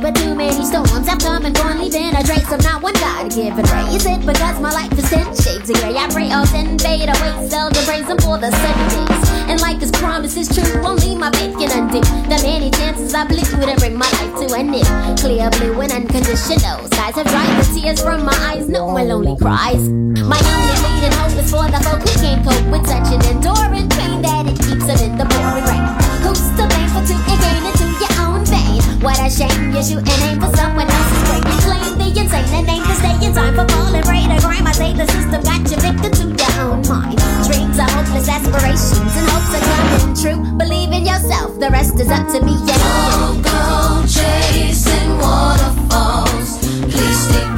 but too many storms have come and gone, leaving a trace. of not one God given raise it because my life is ten shades of gray. I pray all ten fade away, the praise Him for the seven days. And like His promise is true, only my faith can undo the many chances I blew to bring my life to an end. Clear blue and unconditional skies have dried the tears from my eyes. No one lonely cries. My only leading hope is for the folk who can't cope with such an enduring pain that it keeps them in the shame. You're shooting aim for someone else's brain. Claim the insane and aim to stay in time for falling right or crime. I say the system got you victim to your own mind. Dreams are hopeless aspirations and hopes are coming true. Believe in yourself, the rest is up to me. Yeah. Don't go chasing waterfalls. Please stick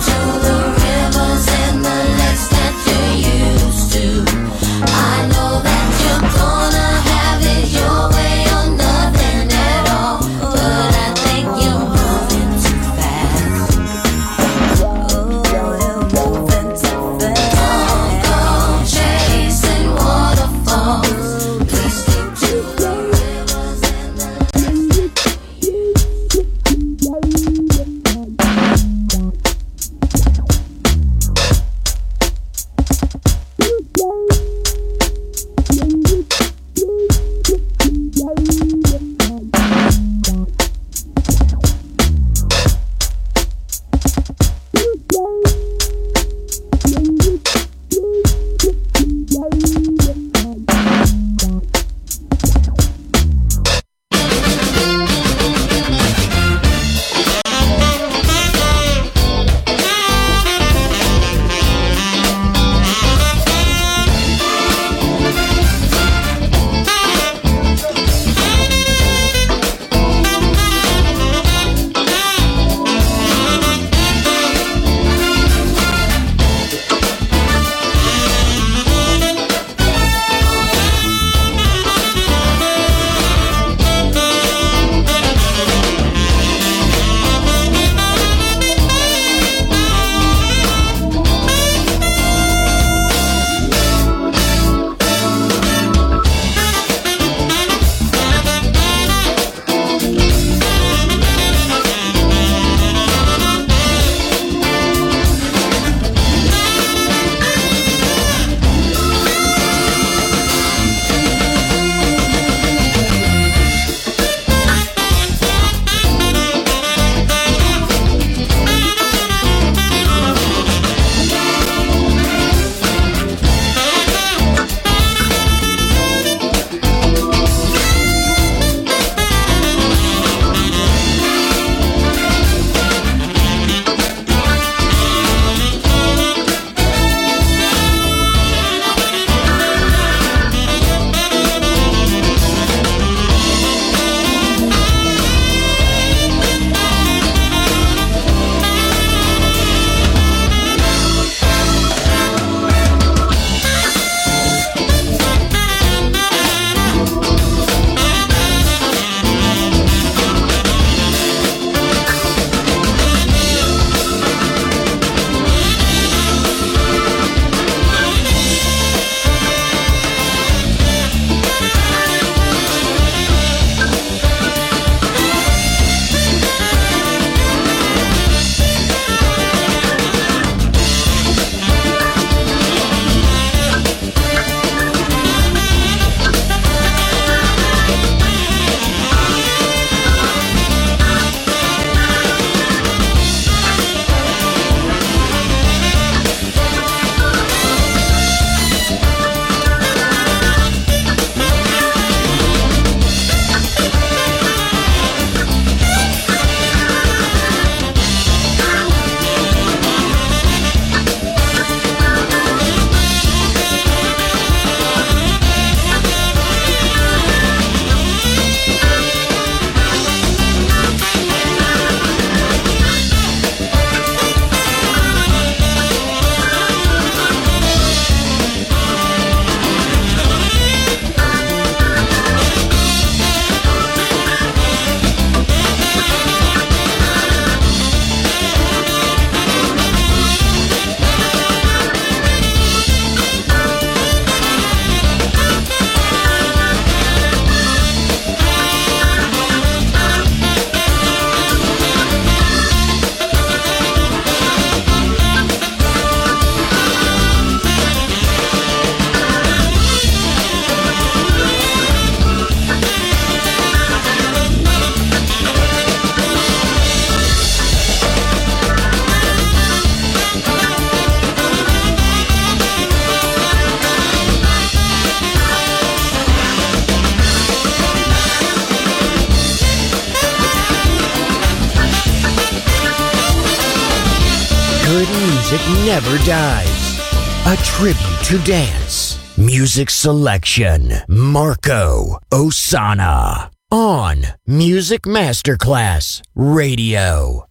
to dance. Music selection. Marco Ossanna On Music Masterclass Radio.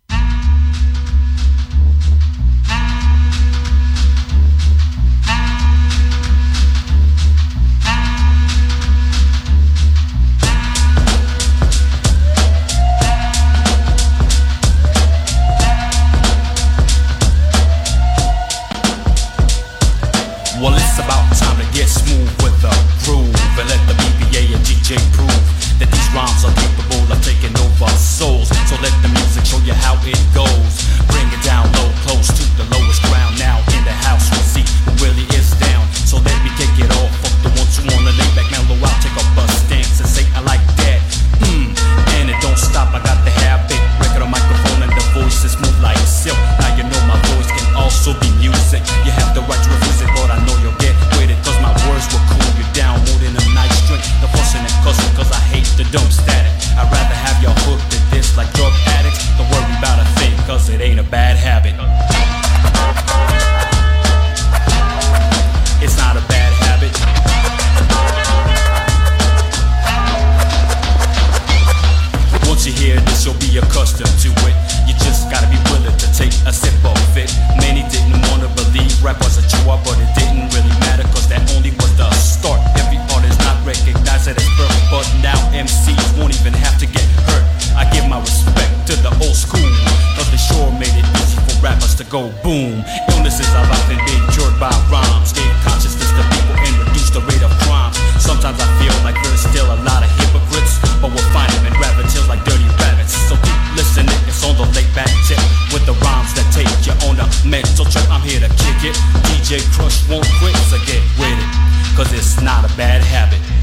skip. DJ Crush won't quit, so get with it. Cause it's not a bad habit.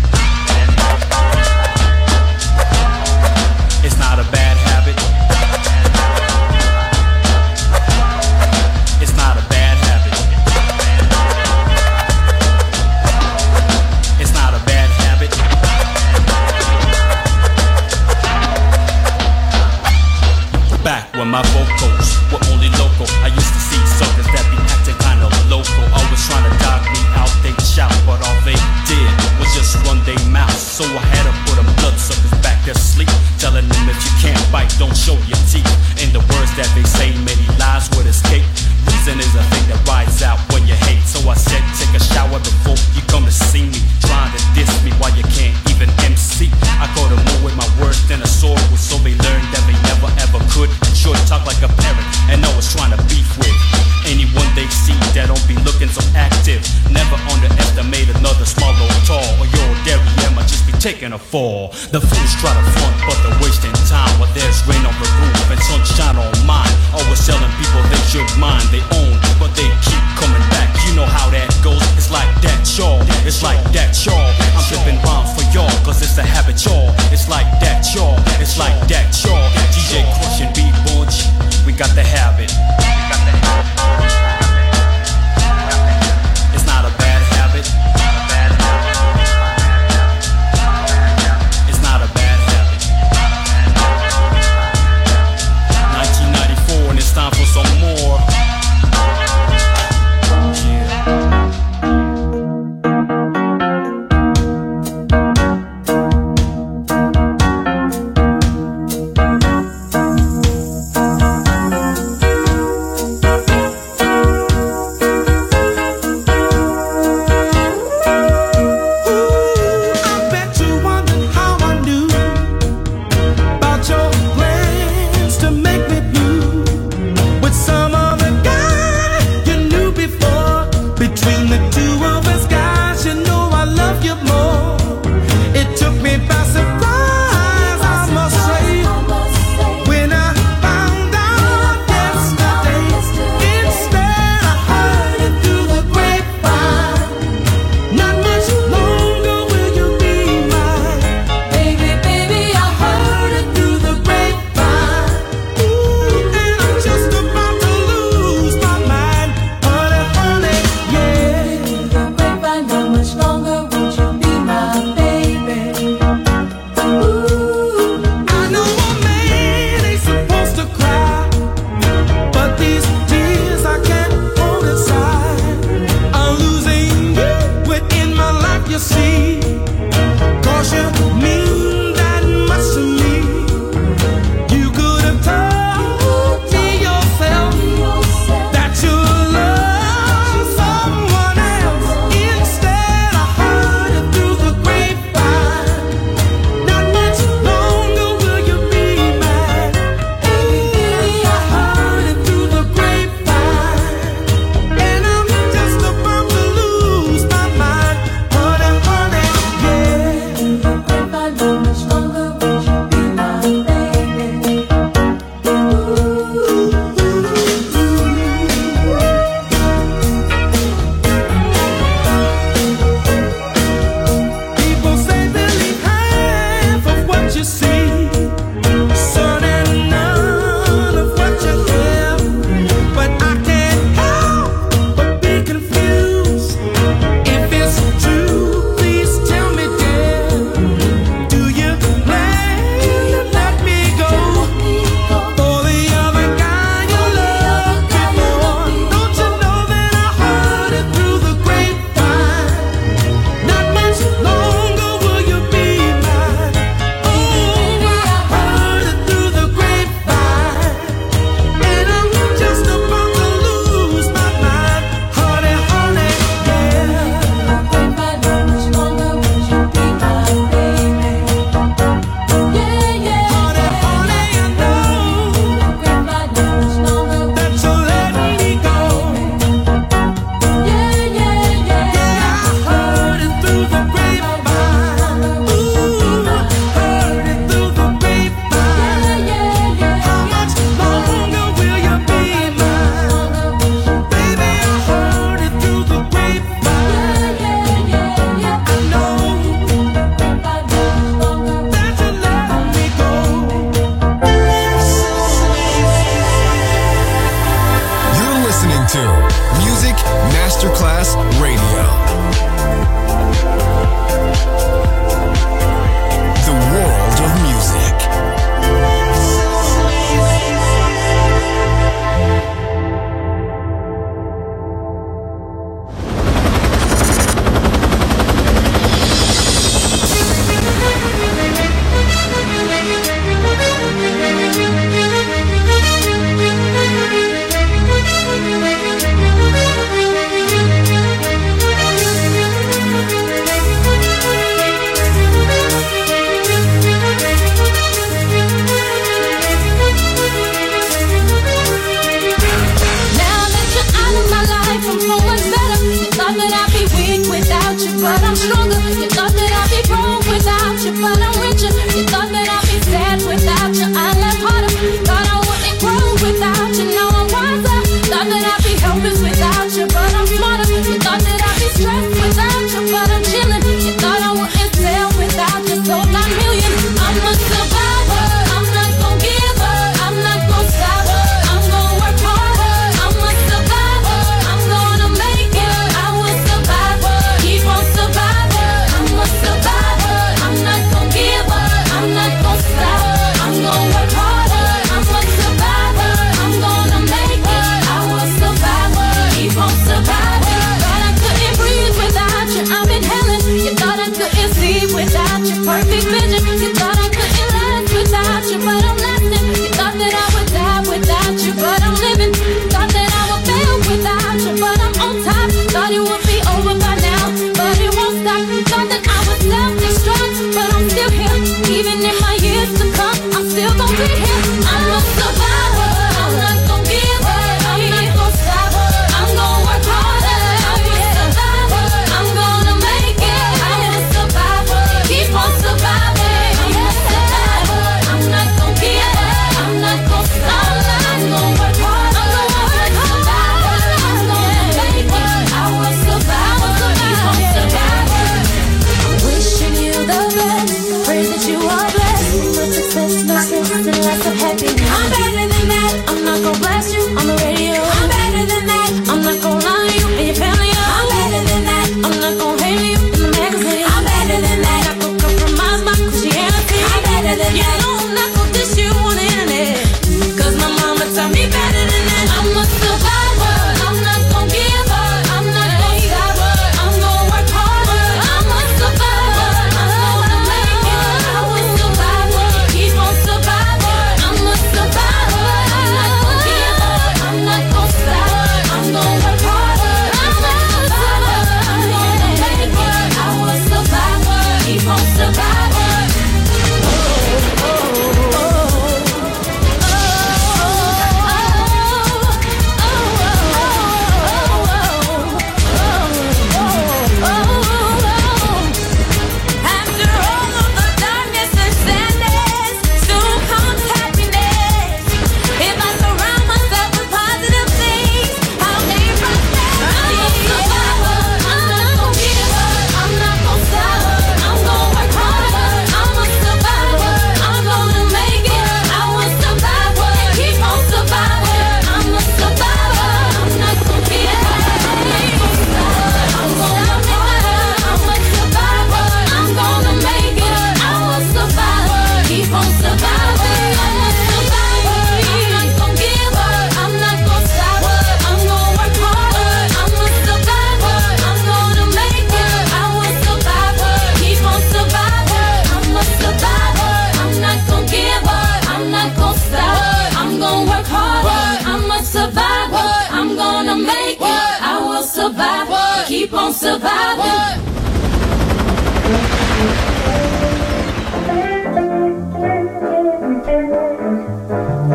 Keep on surviving.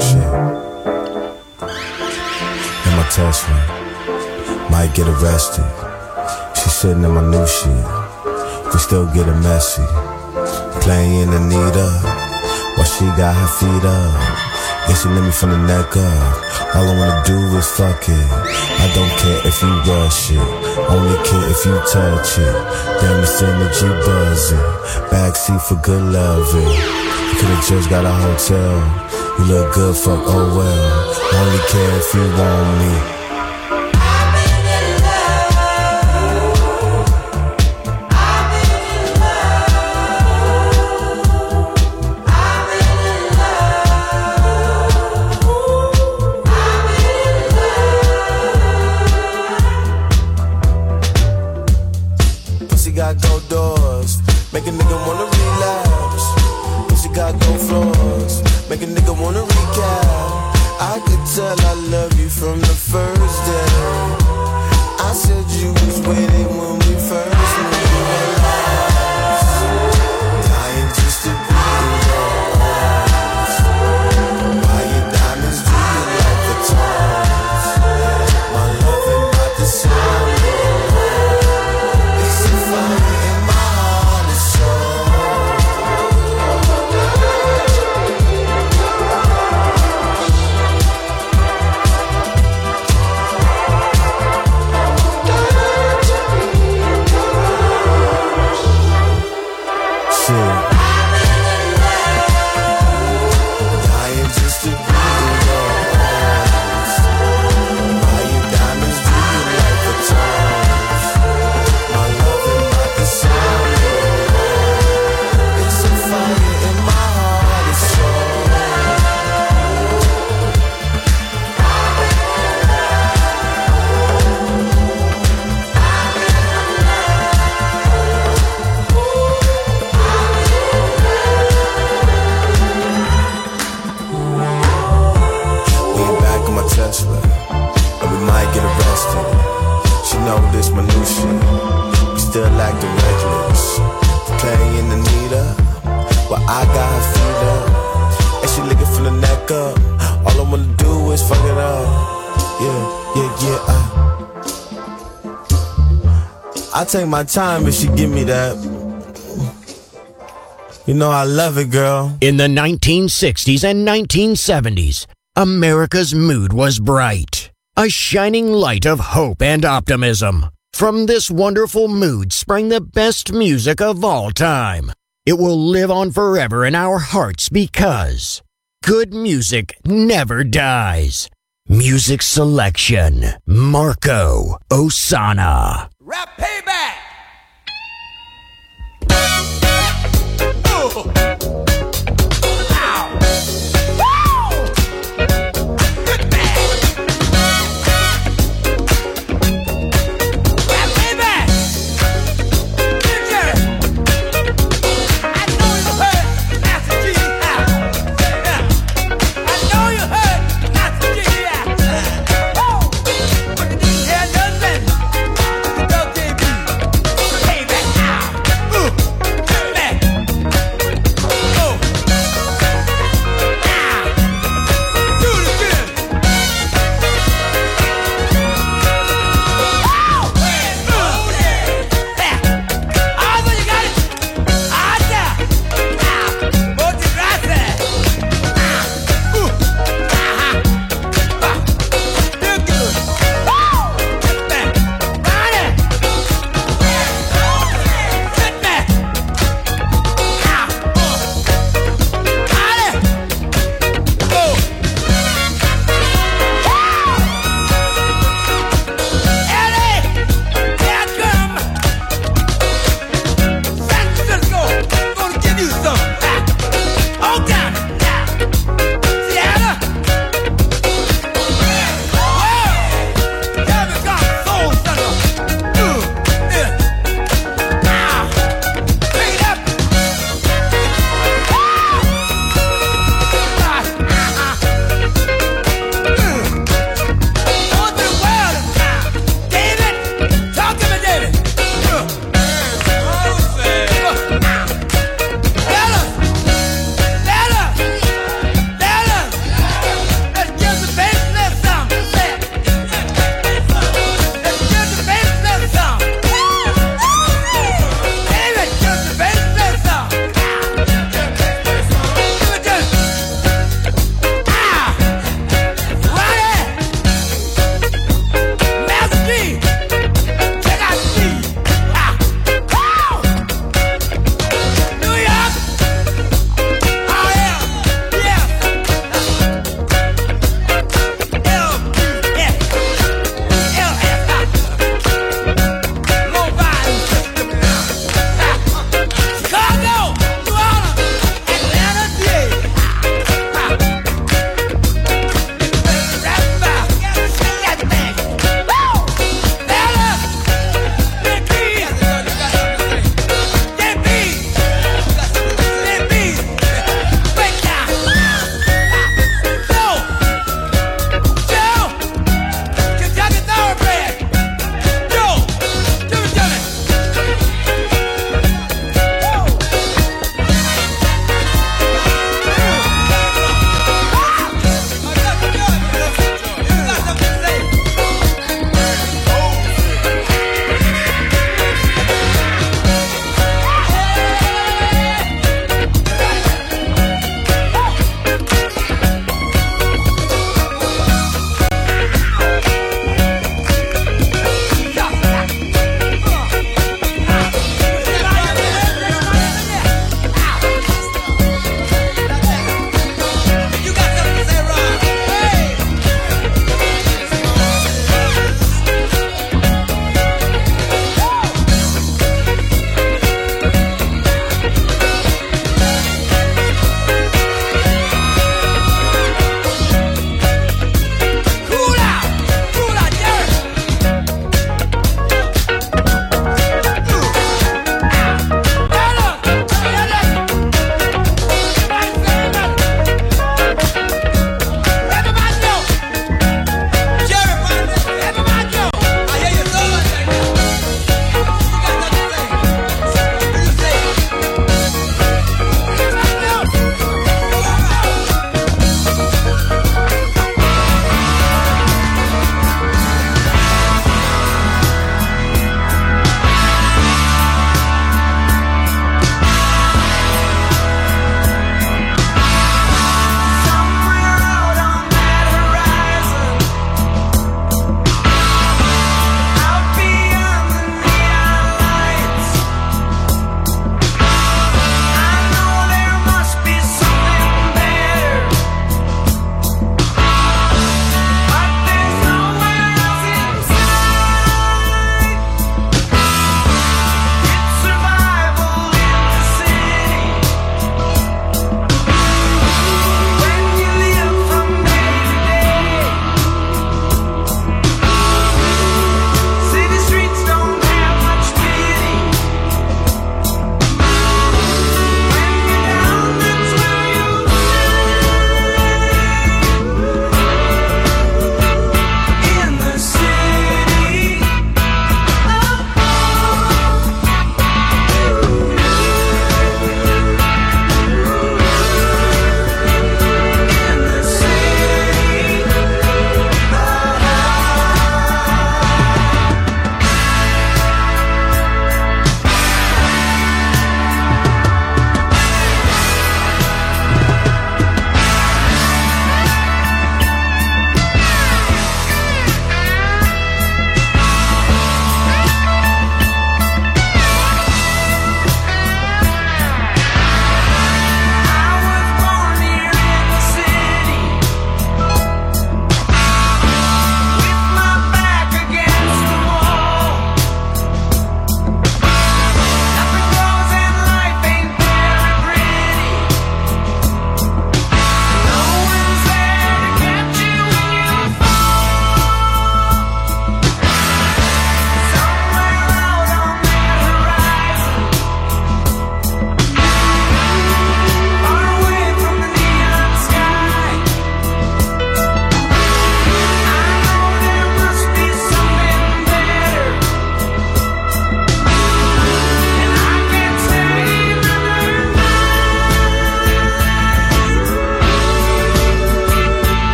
Shit. In my Tesla, might get arrested. She sitting in my new shit. We still getting messy. Playing Anita while she got her feet up. Yeah, she let me from the neck up. All I wanna do is fuck it. I don't care if you rush it. Only care if you touch it. Damn, this energy buzzing. Backseat for good loving. You could've just got a hotel. You look good, fuck, oh well. Only care if you want me. My time if she give me that. You know I love it, girl. In the 1960s and 1970s, America's mood was bright, a shining light of hope and optimism. From this wonderful mood sprang the best music of all time. It will live on forever in our hearts because good music never dies. Music selection Marco Ossanna. Rap payback. Oh.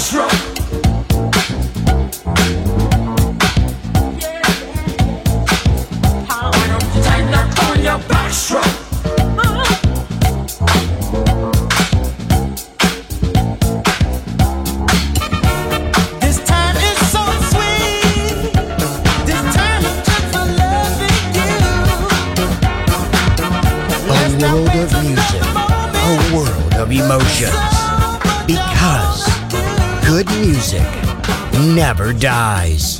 strong. Dies.